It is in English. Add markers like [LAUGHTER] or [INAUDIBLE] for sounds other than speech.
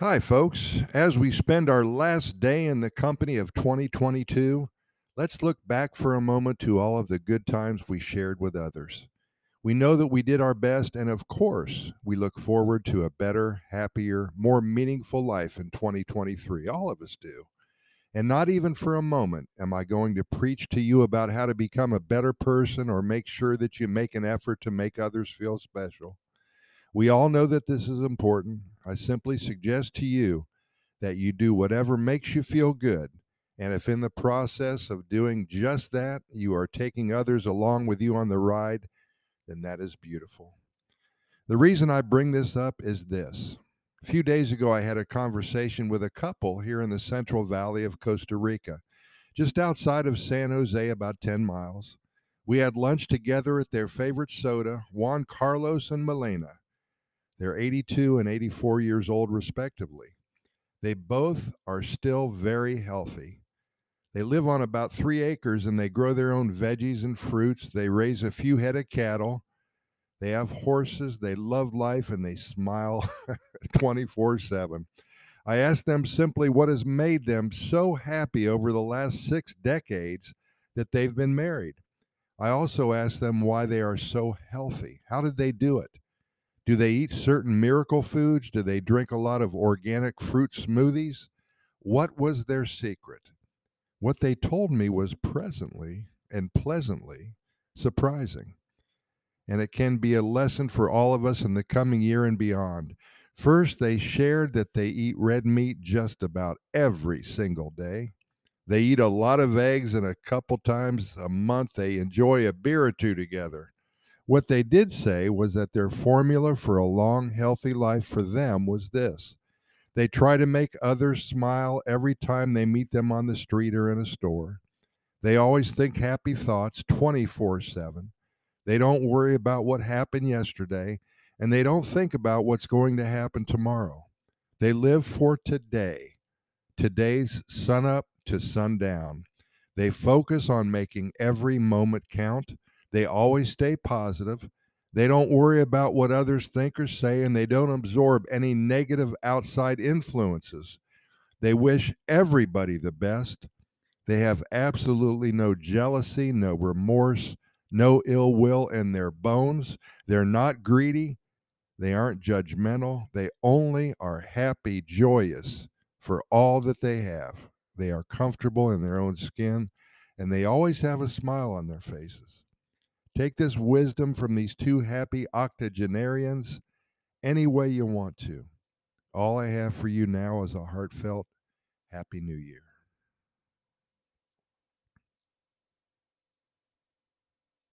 Hi, folks. As we spend our last day in the company of 2022, let's look back for a moment to all of the good times we shared with others. We know that we did our best, and of course, we look forward to a better, happier, more meaningful life in 2023. All of us do. And not even for a moment am I going to preach to you about how to become a better person or make sure that you make an effort to make others feel special. We all know that this is important. I simply suggest to you that you do whatever makes you feel good. And if in the process of doing just that, you are taking others along with you on the ride, then that is beautiful. The reason I bring this up is this. A few days ago, I had a conversation with a couple here in the Central Valley of Costa Rica, just outside of San Jose, about 10 miles. We had lunch together at their favorite soda, Juan Carlos and Milena. They're 82 and 84 years old, respectively. They both are still very healthy. They live on about three acres and they grow their own veggies and fruits. They raise a few head of cattle. They have horses. They love life and they smile [LAUGHS] 24 7. I asked them simply what has made them so happy over the last six decades that they've been married. I also asked them why they are so healthy. How did they do it? Do they eat certain miracle foods? Do they drink a lot of organic fruit smoothies? What was their secret? What they told me was presently and pleasantly surprising. And it can be a lesson for all of us in the coming year and beyond. First, they shared that they eat red meat just about every single day. They eat a lot of eggs, and a couple times a month they enjoy a beer or two together. What they did say was that their formula for a long, healthy life for them was this they try to make others smile every time they meet them on the street or in a store. They always think happy thoughts 24 7. They don't worry about what happened yesterday, and they don't think about what's going to happen tomorrow. They live for today, today's sun up to sundown. They focus on making every moment count they always stay positive. They don't worry about what others think or say, and they don't absorb any negative outside influences. They wish everybody the best. They have absolutely no jealousy, no remorse, no ill will in their bones. They're not greedy. They aren't judgmental. They only are happy, joyous for all that they have. They are comfortable in their own skin, and they always have a smile on their faces. Take this wisdom from these two happy octogenarians any way you want to. All I have for you now is a heartfelt Happy New Year.